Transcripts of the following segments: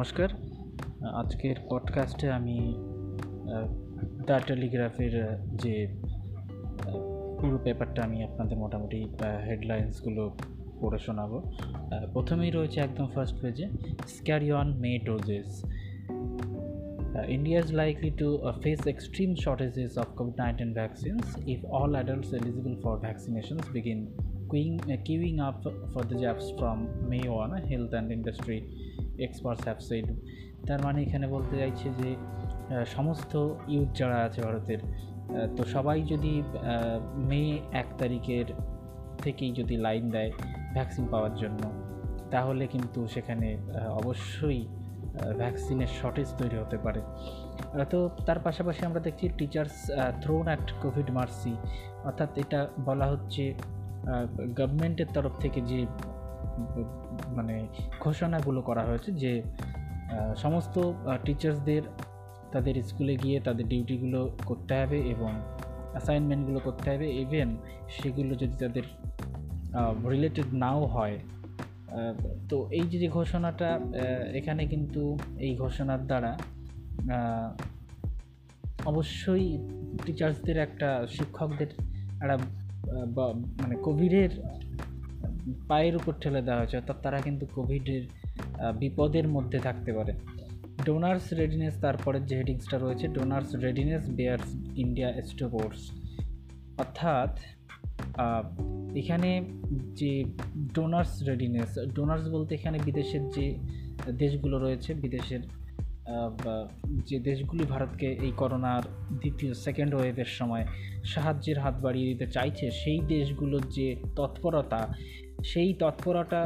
নমস্কার। আজকের পডকাস্টে আমি দ্য টেলিগ্রাফের যে পুরো পেপারটা আমি আপনাদের মোটামুটি হেডলাইন্সগুলো পড়ে শোনাব। প্রথমেই রয়েছে একদম ফার্স্ট পেজে scarce in May doses India is likely to face extreme shortages of Covid nineteen vaccines if all adults eligible for vaccinations begin queueing queueing up for the jabs from May one health and industry experts have said. তার মানে এখানে বলতে চাইছে যে সমস্ত youth যারা আছে ভারতের তো সবাই যদি মে এক তারিখের থেকেই যদি লাইন দেয় ভ্যাকসিন পাওয়ার জন্য, তাহলে কিন্তু সেখানে অবশ্যই ভ্যাকসিনের শর্টেজ তৈরি হতে পারে তো তার পাশাপাশি আমরা দেখছি teachers thrown at Covid mercy অর্থাৎ এটা বলা হচ্ছে গভর্নমেন্টের তরফ থেকে যে মানে ঘোষণাগুলো করা হয়েছে যে সমস্ত টিচার্সদের তাদের স্কুলে গিয়ে তাদের ডিউটিগুলো করতে হবে এবং অ্যাসাইনমেন্টগুলো করতে হবে। ইভেন সেগুলো যদি তাদের রিলেটেড নাও হয় তো এই যে ঘোষণাটা এখানে কিন্তু এই ঘোষণার দ্বারা অবশ্যই টিচার্সদের একটা শিক্ষকদের, একটা মানে কোভিডের পায়ের উপর ঠেলে দেওয়া হয়েছে, অর্থাৎ তারা কিন্তু কোভিডের বিপদের মধ্যে থাকতে পারে। ডোনার্স রেডিনেস তারপরের যে হেডিংসটা রয়েছে ডোনার্স রেডিনেস বেয়ার্স ইন্ডিয়া স্টোবোর্স অর্থাৎ এখানে যে ডোনার্স রেডিনেস ডোনার্স বলতে এখানে বিদেশের যে দেশগুলো রয়েছে, বিদেশের যে দেশগুলি ভারতকে এই করোনার দ্বিতীয় সেকেন্ড ওয়েভের সময় সাহায্যের হাত বাড়িয়ে দিতে চাইছে, সেই দেশগুলোর যে তৎপরতা, সেই তৎপরতা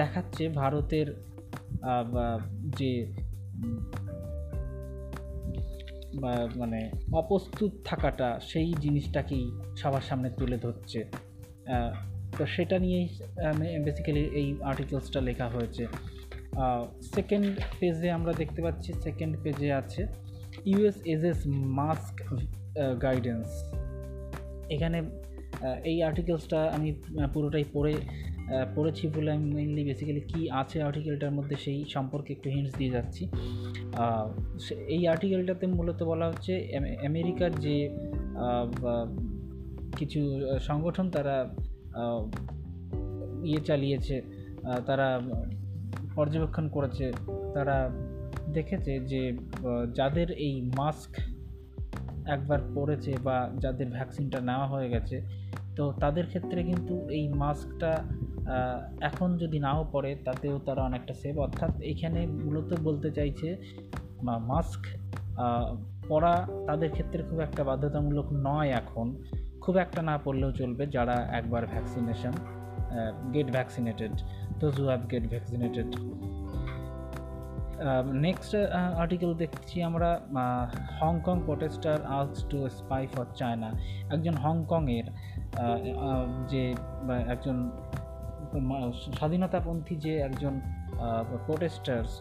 দেখাচ্ছে ভারতের যে মানে অপ্রস্তুত থাকাটা, সেই জিনিসটাকেই সবার সামনে তুলে ধরছে। তো সেটা নিয়েই বেসিক্যালি এই আর্টিকেলসটা লেখা হয়েছে। সেকেন্ড পেজে আমরা দেখতে পাচ্ছি সেকেন্ড পেজে আছে ইউএস এজেস মাস্ক গাইডেন্স এখানে এই আর্টিকেলসটা আমি পুরোটাই পড়ে পড়েছি বলে আমি মেনলি বেসিক্যালি কী আছে আর্টিকেলটার মধ্যে সেই সম্পর্কে একটু হিন্টস দিয়ে যাচ্ছি। এই আর্টিকেলটাতে মূলত বলা হচ্ছে আমেরিকার যে কিছু সংগঠন তারা ইয়ে চালিয়েছে তারা পর্যবেক্ষণ করেছে, তারা দেখেছে যে যাদের এই মাস্ক একবার পরেছে বা যাদের ভ্যাকসিনটা নেওয়া হয়ে গেছে, তো তাদের ক্ষেত্রে কিন্তু এই মাস্কটা এখন যদি নাও পড়ে তাতেও তারা অনেকটা সেভ অর্থাৎ এখানে মূলত বলতে চাইছে মাস্ক পরা তাদের ক্ষেত্রে খুব একটা বাধ্যতামূলক নয় এখন। খুব একটা না পড়লেও চলবে যারা একবার vaccination get vaccinated those who have get vaccinated next article দেখছি আমরা Hong Kong protester asks to spy for China একজন হংকংয়ের যে একজন স্বাধীনতাপন্থী যে একজন প্রোটেস্টার্স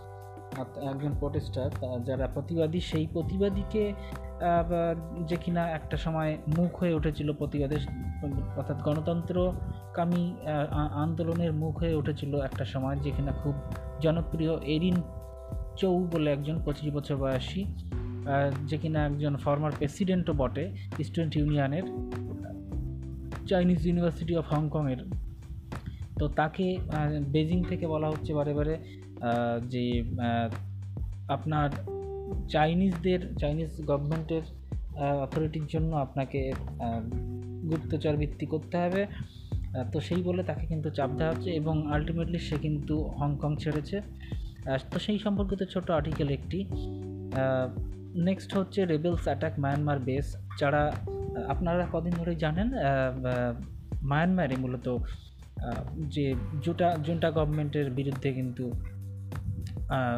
একজন প্রোটেস্টার যারা প্রতিবাদী, সেই প্রতিবাদীকে যে কিনা একটা সময় মুখ হয়ে উঠেছিল প্রতিবাদের অর্থাৎ গণতন্ত্রকামী আন্দোলনের মুখ হয়ে উঠেছিল একটা সময় যে কিনা খুব জনপ্রিয় এরিন চৌ বলে একজন পঁচিশ বছর বয়সী যে কিনা একজন ফর্মার প্রেসিডেন্টও বটে স্টুডেন্ট ইউনিয়নের চাইনিজ ইউনিভার্সিটি অফ হংকংয়ের তো তাকে বেজিং থেকে বলা হচ্ছে বারে বারে যে আপনার চাইনিজদের, চাইনিজ গভর্নমেন্টের অথরিটির জন্য আপনাকে গুপ্তচর ভিত্তি করতে হবে। তো সেই বলে তাকে কিন্তু চাপ দেওয়া হচ্ছে এবং আলটিমেটলি সে কিন্তু হংকং ছেড়েছে। তো সেই সম্পর্কিত ছোট আর্টিকেল একটি। নেক্সট হচ্ছে রেবেলস অ্যাটাক মায়ানমার বেস যারা আপনারা কদিন ধরেই জানেন মায়ানমারে মূলত যে জুটা, জুন্টা গভর্নমেন্টের বিরুদ্ধে কিন্তু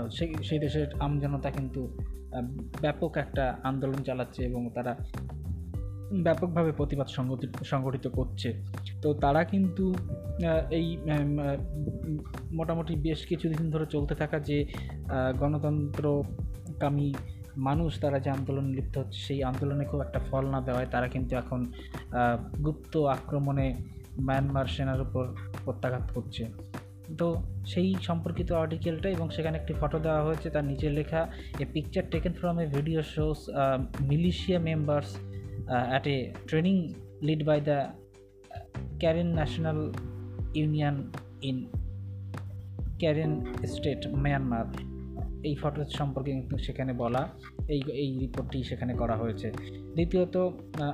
সেই সেই দেশের আমজনতা কিন্তু ব্যাপক একটা আন্দোলন চালাচ্ছে এবং তারা ব্যাপকভাবে প্রতিবাদ সংগঠিত সংগঠিত করছে। তো তারা কিন্তু এই মোটামুটি বেশ কিছুদিন ধরে চলতে থাকা যে গণতন্ত্রকামী মানুষ তারা যে আন্দোলন লিপ্ত হচ্ছে, সেই আন্দোলনে খুব একটা ফল না দেওয়ায় তারা কিন্তু এখন গুপ্ত আক্রমণে মায়ানমার সেনার উপর প্রত্যাঘাত করছে। তো সেই সম্পর্কিত আর্টিকেলটা এবং সেখানে একটি ফটো দেওয়া হয়েছে, তার নিচে লেখা a picture taken from a video shows militia members at a training led by the Karen national union in Karen state Myanmar এই ফটো সম্পর্কে কিন্তু সেখানে বলা, এই এই রিপোর্টটি সেখানে করা হয়েছে। দ্বিতীয়ত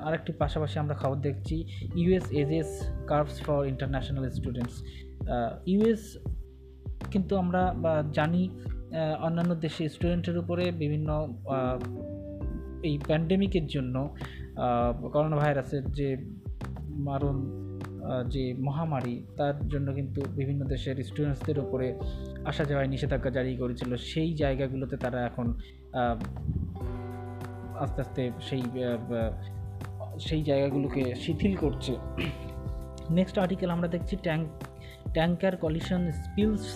আরেকটি পাশাপাশি আমরা খবর দেখছি US eases curbs for international students US কিন্তু আমরা জানি অন্যান্য দেশে স্টুডেন্টের উপরে বিভিন্ন এই প্যান্ডেমিকের জন্য করোনা ভাইরাসের যে মারণ যে মহামারী, তার জন্য কিন্তু বিভিন্ন দেশের স্টুডেন্টসদের উপরে আসা যাওয়ায় নিষেধাজ্ঞা জারি করেছিল। সেই জায়গাগুলোতে তারা এখন আস্তে আস্তে সেই সেই জায়গাগুলোকে শিথিল করছে। নেক্সট আর্টিকেল আমরা দেখছি tank tanker collision spills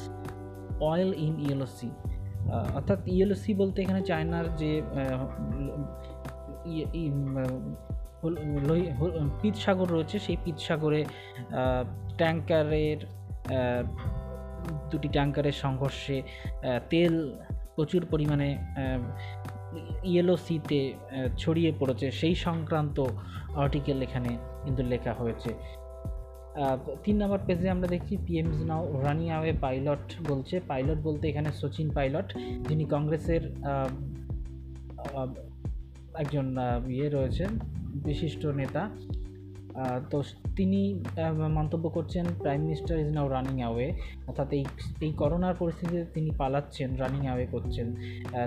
oil in Yellow Sea অর্থাৎ ইয়েলোসি বলতে এখানে চায়নার যে পিত সাগর রয়েছে, সেই পিত সাগরে ট্যাঙ্কারের দুটি ট্যাঙ্কারের সংঘর্ষে তেল প্রচুর পরিমাণে ইয়েলো সিতে ছড়িয়ে পড়েছে। সেই সংক্রান্ত আর্টিকেল এখানে কিন্তু লেখা হয়েছে। তিন নম্বর পেজে আমরা দেখছি PM's now running away Pilot বলছে। পাইলট বলতে এখানে সচিন পাইলট যিনি কংগ্রেসের একজন ইয়ে রয়েছেন, বিশিষ্ট নেতা। তো তিনি মন্তব্য করছেন prime minister is now running away অর্থাৎ এই এই করোনার পরিস্থিতিতে তিনি পালাচ্ছেন রানিং অ্যাওয়ে করছেন।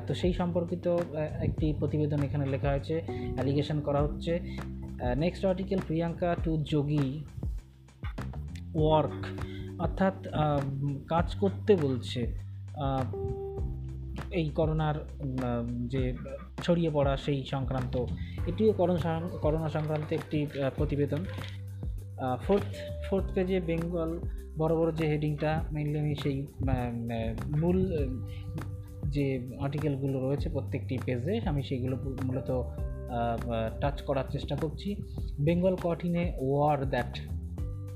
তো সেই সম্পর্কিত একটি প্রতিবেদন এখানে লেখা হয়েছে অ্যালিগেশন করা হচ্ছে। Next article Priyanka to Yogi work অর্থাৎ কাজ করতে বলছে এই করোনার যে ছড়িয়ে পড়া সেই সংক্রান্ত, এটিও করোনা করোনা সংক্রান্ত একটি প্রতিবেদন। ফোর্থ ফোর্থ পেজে বেঙ্গল, বড় বড় যে হেডিংটা মেনলি আমি সেই মূল, যে আর্টিকেলগুলো রয়েছে প্রত্যেকটি পেজে আমি সেইগুলো মূলত টাচ করার চেষ্টা করছি। Bengal কটিনে war that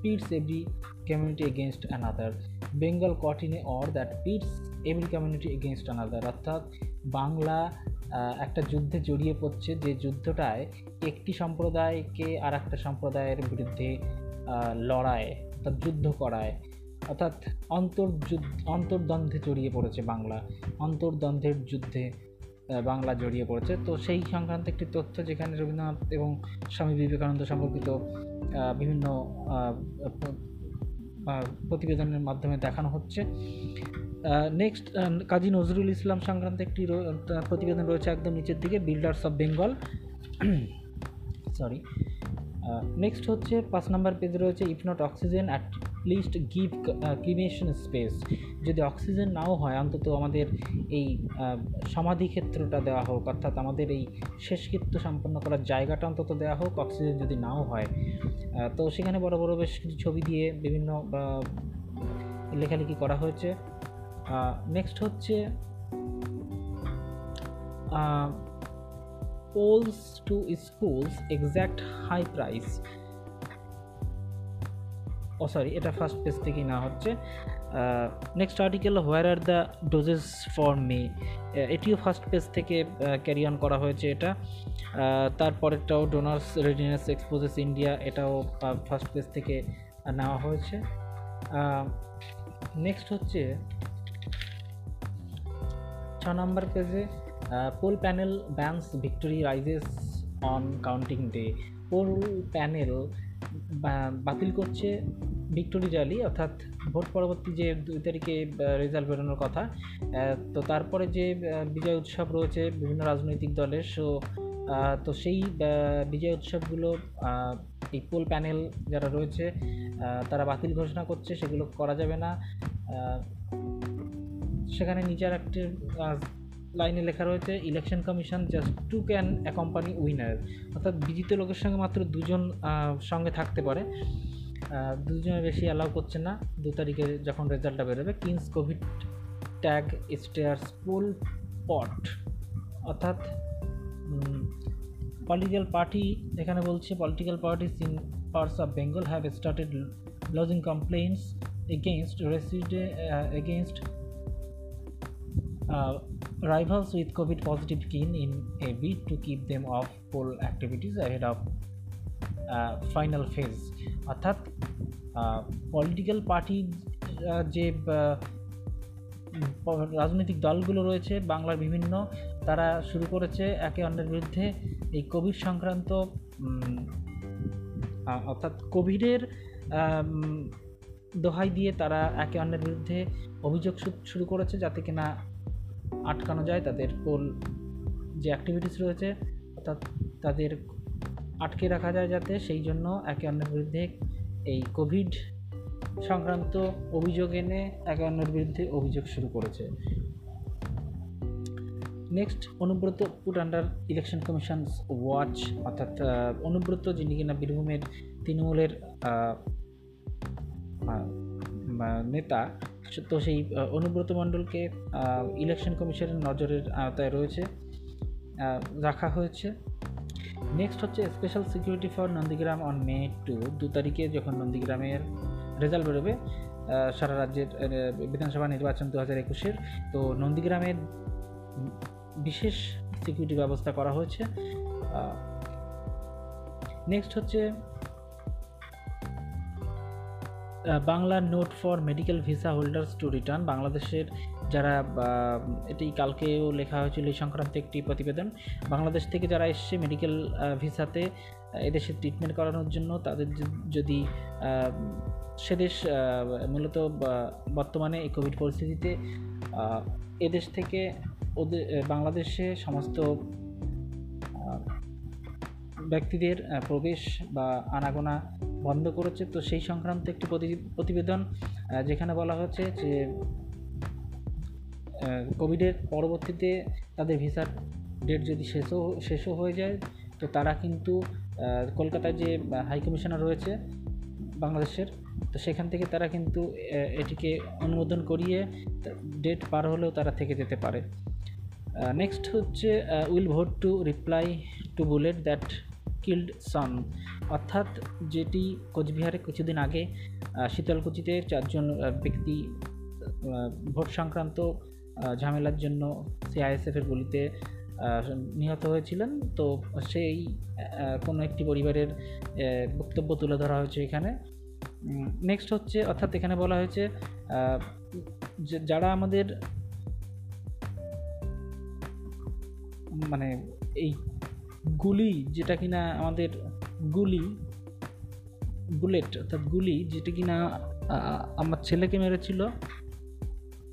pits every community against another Bengal কটিনে or that pits every community against another অর্থাৎ বাংলা একটা যুদ্ধে জড়িয়ে পড়ছে যে যুদ্ধটায় একটি সম্প্রদায়কে আর একটা সম্প্রদায়ের বিরুদ্ধে লড়ায়, অর্থাৎ যুদ্ধ করায়। অর্থাৎ অন্তর্যুদ্ধ, অন্তর্দ্বন্দ্বে জড়িয়ে পড়েছে বাংলা। অন্তর্দ্বন্দ্বের যুদ্ধে বাংলা জড়িয়ে পড়েছে। তো সেই সংক্রান্ত একটি তথ্য যেখানে রবীন্দ্রনাথ এবং স্বামী বিবেকানন্দ সম্পর্কিত বিভিন্ন প্রতিবেদনের মাধ্যমে দেখানো হচ্ছে। নেক্সট কাজী নজরুল ইসলাম সংক্রান্ত একটি প্রতিবেদন রয়েছে একদম নিচের দিকে builders of Bengal sorry next হচ্ছে, পাঁচ নাম্বার পেজ রয়েছে if not oxygen at least give cremation space. যদি অক্সিজেন নাও হয়, অন্তত আমাদের এই সমাধি ক্ষেত্রটা দেওয়া হোক, অর্থাৎ আমাদের এই শেষকৃত্য সম্পন্ন করার জায়গাটা অন্তত দেওয়া হোক, অক্সিজেন যদি নাও হয়। তো সেখানে বড় বড় বেশ কিছু ছবি দিয়ে বিভিন্ন লেখালেখি করা হয়েছে। নেক্সট হচ্ছে polls to schools exact high price oh sorry এটা ফার্স্ট পেজ থেকেই না হচ্ছে। Next article where are the doses for May এটিও ফার্স্ট পেজ থেকে ক্যারি অন করা হয়েছে এটা। তারপরেরটাও ডোনার্স রেডিনেস এক্সপোজেস ইন্ডিয়া এটাও ফার্স্ট পেজ থেকে নেওয়া হয়েছে। নেক্সট হচ্ছে, ছ নম্বর পেজে poll panel bans victory raises on counting day poll panel বাতিল করছে ভিক্টোরি র্যালি অর্থাৎ ভোট পরবর্তী যে দুই তারিখে রেজাল্ট বেরোনোর কথা তো তারপরে যে বিজয় উৎসব রয়েছে বিভিন্ন রাজনৈতিক দলের, সো তো সেই বিজয় উৎসবগুলো এই পোল প্যানেল যারা রয়েছে তারা বাতিল ঘোষণা করছে, সেগুলো করা যাবে না। সেখানে নিজের একটি লাইনে লেখা রয়েছে election commission just to can accompany winner অর্থাৎ বিজিত লোকের সঙ্গে মাত্র দুজন সঙ্গে থাকতে পারে। দুজনের বেশি অ্যালাউ করছে না। দু তারিখে যখন রেজাল্টটা বেরোবে Kings Covid tag stirs poll pot অর্থাৎ পলিটিক্যাল পার্টি এখানে বলছে political parties in parts of Bengal have started lodging complaints against against uh, rivals with COVID positive kin in a bid to keep them off poll activities ahead of uh, final phase. অর্থাৎ political party যে রাজনৈতিক দলগুলো রয়েছে বাংলার বিভিন্ন তারা শুরু করেছে একে অন্যের বিরুদ্ধে এই কোভিড সংক্রান্ত অর্থাৎ কোভিডের দোহাই দিয়ে তারা একে অন্যের বিরুদ্ধে অভিযোগ শুরু করেছে যাতে কিনা আটকানো যায়, তাদের পোল যে অ্যাক্টিভিটিস রয়েছে অর্থাৎ তাদের আটকে রাখা যায় যাতে সেই জন্য একে অন্যের বিরুদ্ধে এই কোভিড সংক্রান্ত অভিযোগ এনে একে অন্যের বিরুদ্ধে অভিযোগ শুরু করেছে। Next Anubrata put under election commission watch অর্থাৎ অনুব্রত যিনি কিনা বীরভূমের তৃণমূলের নেতা তো সেই অনুব্রত মণ্ডলকে ইলেকশন কমিশনের নজরের আওতায় রয়েছে রাখা হয়েছে। নেক্সট হচ্ছে special security for Nandigram on May two দু তারিখে যখন নন্দীগ্রামের রেজাল্ট বেরোবে সারা রাজ্যের বিধানসভা নির্বাচন দু হাজার একুশের, তো নন্দীগ্রামের বিশেষ সিকিউরিটি ব্যবস্থা করা হয়েছে। নেক্সট হচ্ছে Bangla note for medical visa holders to return. বাংলাদেশের যারা এটি কালকেও লেখা হয়েছিল এই সংক্রান্ত একটি প্রতিবেদন, বাংলাদেশ থেকে যারা এসছে মেডিকেল ভিসাতে এদেশে ট্রিটমেন্ট করানোর জন্য, তাদের যদি সেদেশ মূলত বর্তমানে এই কোভিড পরিস্থিতিতে এদেশ থেকে ওদের বাংলাদেশে সমস্ত ব্যক্তিদের প্রবেশ বা আনাগোনা বন্ধ করেছে। তো সেই সংক্রান্ত একটি প্রতি- প্রতিবেদন যেখানে বলা হচ্ছে যে কোভিডের পরবর্তীতে তাদের ভিসার ডেট যদি শেষও শেষও হয়ে যায়, তো তারা কিন্তু কলকাতায় যে হাই কমিশনার রয়েছে বাংলাদেশের, তো সেখান থেকে তারা কিন্তু এটিকে অনুমোদন করিয়ে ডেট পার হলেও তারা থেকে যেতে পারে। নেক্সট হচ্ছে will vote to reply to bullet that killed son অর্থাৎ যেটি কোচবিহারে কিছুদিন আগে শীতলকুচিতে চারজন ব্যক্তি ভোট সংক্রান্ত ঝামেলার জন্য সিআইএসএফের গুলিতে নিহত হয়েছিলেন। তো সেই কোনো একটি পরিবারের বক্তব্য তুলে ধরা হয়েছে এখানে। নেক্সট হচ্ছে, অর্থাৎ এখানে বলা হয়েছে যারা আমাদের মানে এই গুলি যেটা কিনা আমাদের গুলি, বুলেট, অর্থাৎ গুলি যেটা কিনা আমার ছেলেকে মেরেছিল,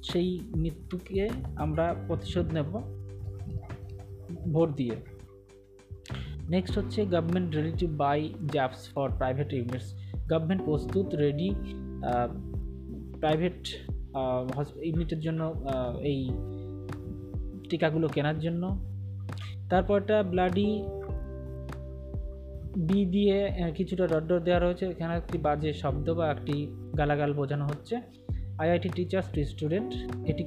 সেই মৃত্যুকে আমরা প্রতিশোধ নেব, ভোট দিয়ে। নেক্সট হচ্ছে government ready to buy jabs for private units government প্রস্তুত রেডি প্রাইভেট ইউনিটের জন্য এই টিকাগুলো কেনার জন্য। তারপরটা ব্লাডি বি দিয়ে কিছুটা রড্ডর দেওয়া রয়েছে। এখানে একটি বাজে শব্দ বা একটি গালাগাল বোঝানো হচ্ছে। আইআইটি টিচার্স টু স্টুডেন্ট এটি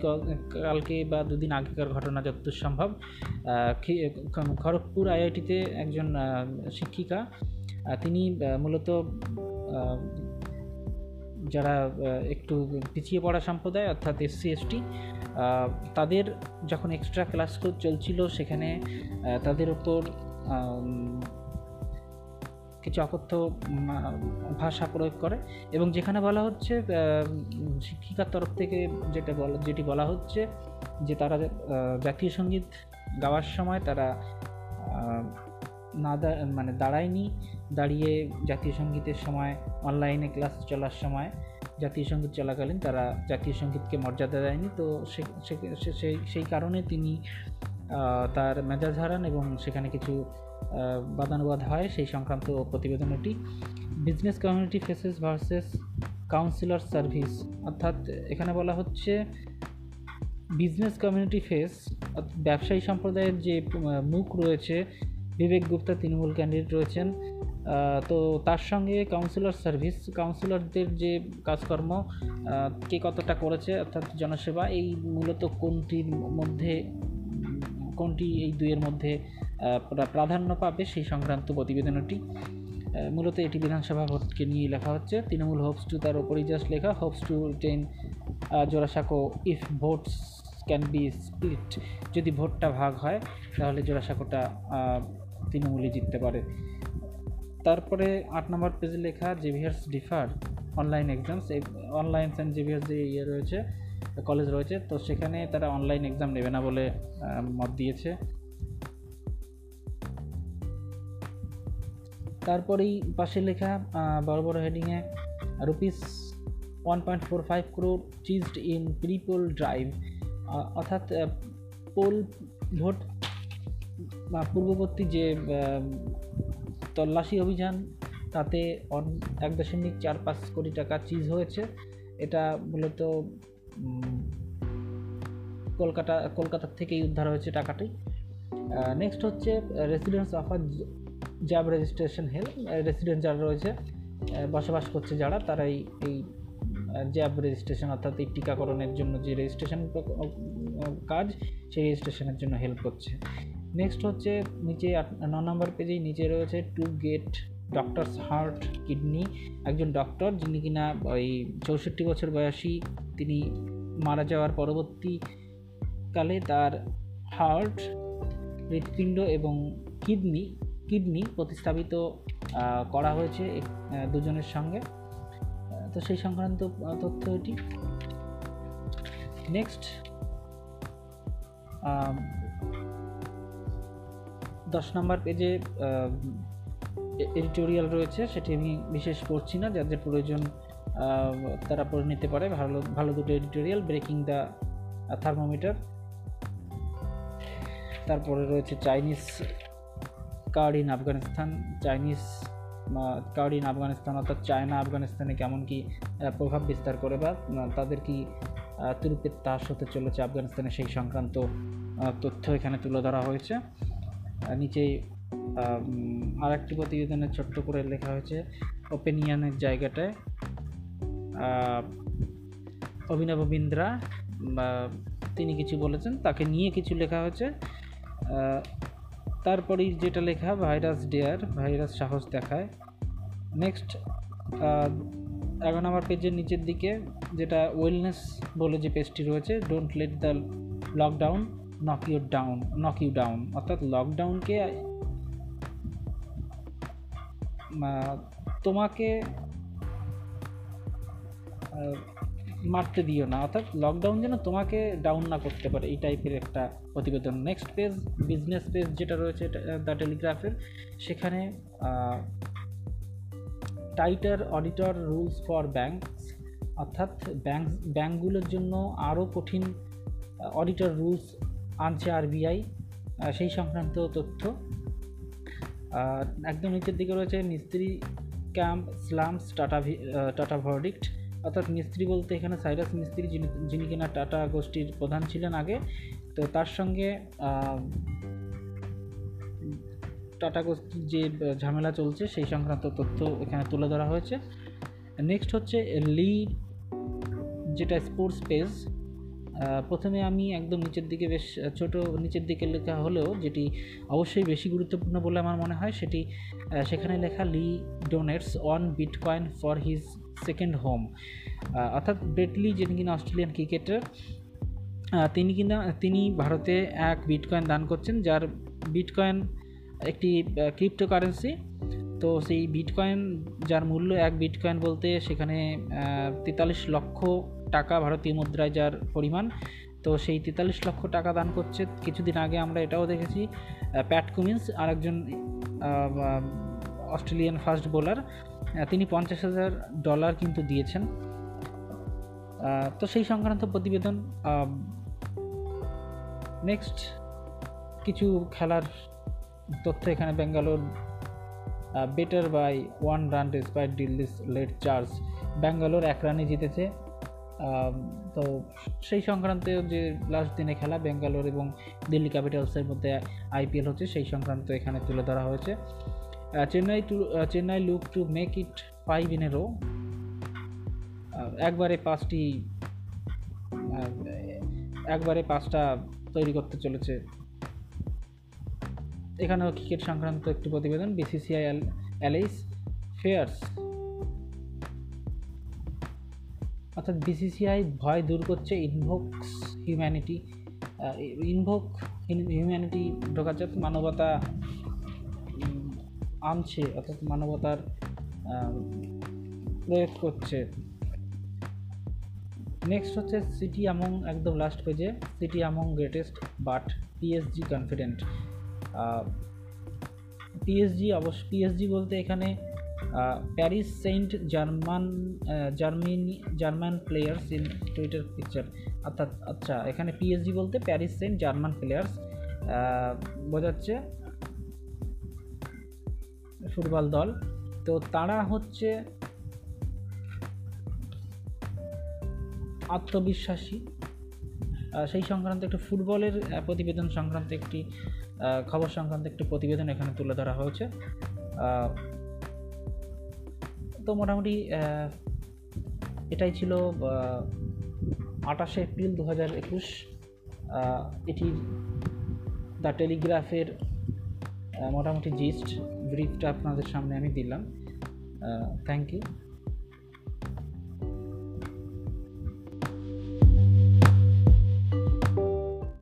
কালকে বা দুদিন আগেকার ঘটনা যতদূর সম্ভব। খড়গপুর আইআইটিতে একজন শিক্ষিকা তিনি মূলত যারা একটু পিছিয়ে পড়া সম্প্রদায়, অর্থাৎ এসসি এসটি তাদের যখন এক্সট্রা ক্লাস চলছিল সেখানে তাদের ওপর কিছু অকথ্য ভাষা প্রয়োগ করে এবং যেখানে বলা হচ্ছে শিক্ষিকার তরফ থেকে যেটা বলা, যেটি বলা হচ্ছে যে তারা জাতীয় সংগীত গাওয়ার সময় তারা না মানে দাঁড়ায়নি। দাঁড়িয়ে জাতীয় সঙ্গীতের সময় অনলাইনে ক্লাস চলার সময় জাতীয় সংগীত চলাকালীন তারা জাতীয় সঙ্গীতকে মর্যাদা দেয়নি। তো সেই সেই কারণে তিনি তার মেজাজ হারান এবং সেখানে কিছু বাদানুবাদ হয় সেই সংক্রান্ত প্রতিবেদনটি। Business community faces versus councillor service অর্থাৎ এখানে বলা হচ্ছে বিজনেস কমিউনিটি ফেস ব্যবসায়ী সম্প্রদায়ের যে মুখ রয়েছে বিবেক গুপ্তা, তৃণমূল ক্যান্ডিডেট রয়েছেন। তো তার সঙ্গে কাউন্সিলর সার্ভিস কাউন্সিলরদের যে কাজকর্ম কে কতটা করেছে অর্থাৎ জনসেবা, এই মূলত কোনটির মধ্যে, কোনটি এই দুইয়ের মধ্যে প্রাধান্য পাবে সেই সংক্রান্ত প্রতিবেদনটি। মূলত এটি বিধানসভা ভোটকে নিয়ে লেখা হচ্ছে। তৃণমূল হোপস টু তার ওপরই জাস্ট লেখা hopes to ten Jorasanko if votes can be split যদি ভোটটা ভাগ হয়, তাহলে জোড়াসাঁকোটা তৃণমূলই জিততে পারে। তারপরে আট নম্বর পেজে লেখা জেভিয়ার্স ডিফার অনলাইন এক্সামস এই অনলাইন সেন্ট জেভিয়ার্স যে ইয়ে রয়েছে কলেজ রয়েছে, তো সেখানে তারা অনলাইন এক্সাম নেবে না বলে মত দিয়েছে। তারপরেই পাশে লেখা বড় বড় হেডিংয়ে rupees one point four five crore seized in prepoll drive অর্থাৎ পোল ভোট বা পূর্ববর্তী যে তল্লাশি অভিযান, তাতে অন- এক দশমিক চার পাঁচ কোটি টাকা চিজ হয়েছে। এটা মূলত কলকাতা কলকাতার থেকেই উদ্ধার হয়েছে টাকাটি। নেক্সট হচ্ছে residence offer jab registration help resident যারা রয়েছে বসবাস করছে যারা তারাই এই জ্যাব রেজিস্ট্রেশন অর্থাৎ এই টিকাকরণের জন্য যে রেজিস্ট্রেশন কাজ, সেই রেজিস্ট্রেশনের জন্য হেল্প করছে। নেক্সট হচ্ছে নিচে ন নম্বর পেজেই নিচে রয়েছে to get doctors heart kidney একজন ডক্টর যিনি কিনা ওই চৌষট্টি বছর বয়সী, তিনি মারা যাওয়ার পরবর্তীকালে তার হার্ট হৃৎপিণ্ড এবং কিডনি কিডনি প্রতিস্থাপিত করা হয়েছে দুজনের সঙ্গে। তো সেই সংক্রান্ত তথ্য এটি। নেক্সট দশ নম্বর পেজে এডিটোরিয়াল রয়েছে, সেটি আমি বিশেষ করছি না যাদের প্রয়োজন তারা পড়ে নিতে পারে। ভালো ভালো দুটো এডিটোরিয়াল ব্রেকিং দ্য থার্মোমিটার তারপরে রয়েছে Chinese card in Afghanistan Chinese card in Afghanistan অর্থাৎ চায়না আফগানিস্তানে কেমন কি প্রভাব বিস্তার করে বা তাদের কি তুরুপের তাস হতে চলেছে আফগানিস্তানে সেই সংক্রান্ত তথ্য এখানে তুলে ধরা হয়েছে। নিচে আর একটি প্রতিবেদনে ছোট্ট করে লেখা হয়েছে, ওপেনিয়ানের জায়গাটায় অভিনব বিন্দ্রা তিনি কিছু বলেছেন, তাকে নিয়ে কিছু লেখা হয়েছে তারপরেই যেটা লেখা, ভাইরাস ডেয়ার, ভাইরাস সাহস দেখায়। নেক্সট এগারো নম্বর পেজের নিচের দিকে যেটা ওয়েলনেস বলে যে পেজটি রয়েছে don't let the lockdown knock you down knock you down অর্থাৎ লকডাউনকে তোমাকে মারতে দিও না। অর্থাৎ লকডাউন যেন তোমাকে ডাউন না করতে পারে, এই টাইপের একটা প্রতিবেদন নেক্সট পেজ বিজনেস পেজ যেটা রয়েছে দ্য টেলিগ্রাফের সেখানে tighter auditor rules for banks অর্থাৎ ব্যাংক ব্যাংকগুলোর জন্য আরও কঠিন অডিটর রুলস আনছে আরবিআই সেই সংক্রান্ত তথ্য। আর একদম নিচের দিকে রয়েছে Mistry camp slams Tata Tata verdict অর্থাৎ মিস্ত্রি বলতে এখানে সাইরাস মিস্ত্রি যিনি যিনি কিনা টাটা গোষ্ঠীর প্রধান ছিলেন আগে। তো তার সঙ্গে টাটা গোষ্ঠীর যে ঝামেলা চলছে সেই সংক্রান্ত তথ্য এখানে তুলে ধরা হয়েছে। নেক্সট হচ্ছে লি যেটা স্পোর্টস পেজ প্রথমে আমি একদম নিচের দিকে বেশ ছোট নিচের দিকে লেখা হলেও যেটি অবশ্যই বেশি গুরুত্বপূর্ণ বলে আমার মনে হয় সেটি সেখানে লেখা Lee donates one bitcoin for his second home. অর্থাৎ ব্রেটলি যিনি কিনা অস্ট্রেলিয়ান ক্রিকেটার তিনি কিনা, তিনি ভারতে এক বিটকয়েন দান করছেন, যার বিটকয়েন একটি ক্রিপ্টোকারেন্সি। তো সেই বিটকয়েন, যার মূল্য এক বিটকয়েন বলতে সেখানে তেতাল্লিশ লক্ষ টাকা ভারতীয় মুদ্রায় যার পরিমাণ, তো সেই তেতাল্লিশ লক্ষ টাকা দান করছে। কিছুদিন আগে আমরা এটাও দেখেছি প্যাট কুমিন্স, আরেকজন অস্ট্রেলিয়ান ফাস্ট বোলার তিনি পঞ্চাশ হাজার ডলার কিন্তু দিয়েছেন। তো সেই সংক্রান্ত প্রতিবেদন নেক্সট কিছু খেলার তথ্য এখানে Bangalore better by one run despite Delhi's late charge Bangalore এক রানে জিতেছে। তো সেই সংক্রান্ত যে লাস্ট দিনে খেলা ব্যাঙ্গালোর এবং দিল্লি ক্যাপিটালসের মধ্যে আইপিএল হচ্ছে, সেই সংক্রান্ত এখানে তুলে ধরা হয়েছে। Chennai to Chennai look to make it five in a row একবারে পাঁচটি একবারে পাঁচটা তৈরি করতে চলেছে। এখানেও ক্রিকেট সংক্রান্ত একটি প্রতিবেদন বিসিসিআই অ্যালাইস ফেয়ার্স অর্থাৎ বিসিসিআই ভয় দূর করছে ইনভোকস হিউম্যানিটি ইনভোক হিউম্যানিটি ঢোকাচ্ছে মানবতা আনছে, অর্থাৎ মানবতার প্রয়োগ করছে। নেক্সট হচ্ছে সিটি আমং একদম লাস্ট পেজে City among greatest but PSG confident PSG অবশ্য পিএসজি বলতে এখানে Paris Saint Germain Germany, German players in Twitter picture. অর্থাৎ আচ্ছা এখানে পিএসজি বলতে প্যারিস সেন্ট জার্মান প্লেয়ার্স। বোঝাচ্ছে ফুটবল দল। তো তারা হচ্ছে আত্মবিশ্বাসী। সেই সংক্রান্ত একটি ফুটবলের প্রতিবেদন সংক্রান্ত একটি খবর সংক্রান্ত একটি প্রতিবেদন এখানে তুলে ধরা হয়েছে। তো মোটামুটি এটাই ছিল আঠাশে এপ্রিল দু হাজার একুশ এটি দ্য টেলিগ্রাফের মোটামুটি জিস্ট ব্রিফটা আপনাদের সামনে আমি দিলাম। Thank you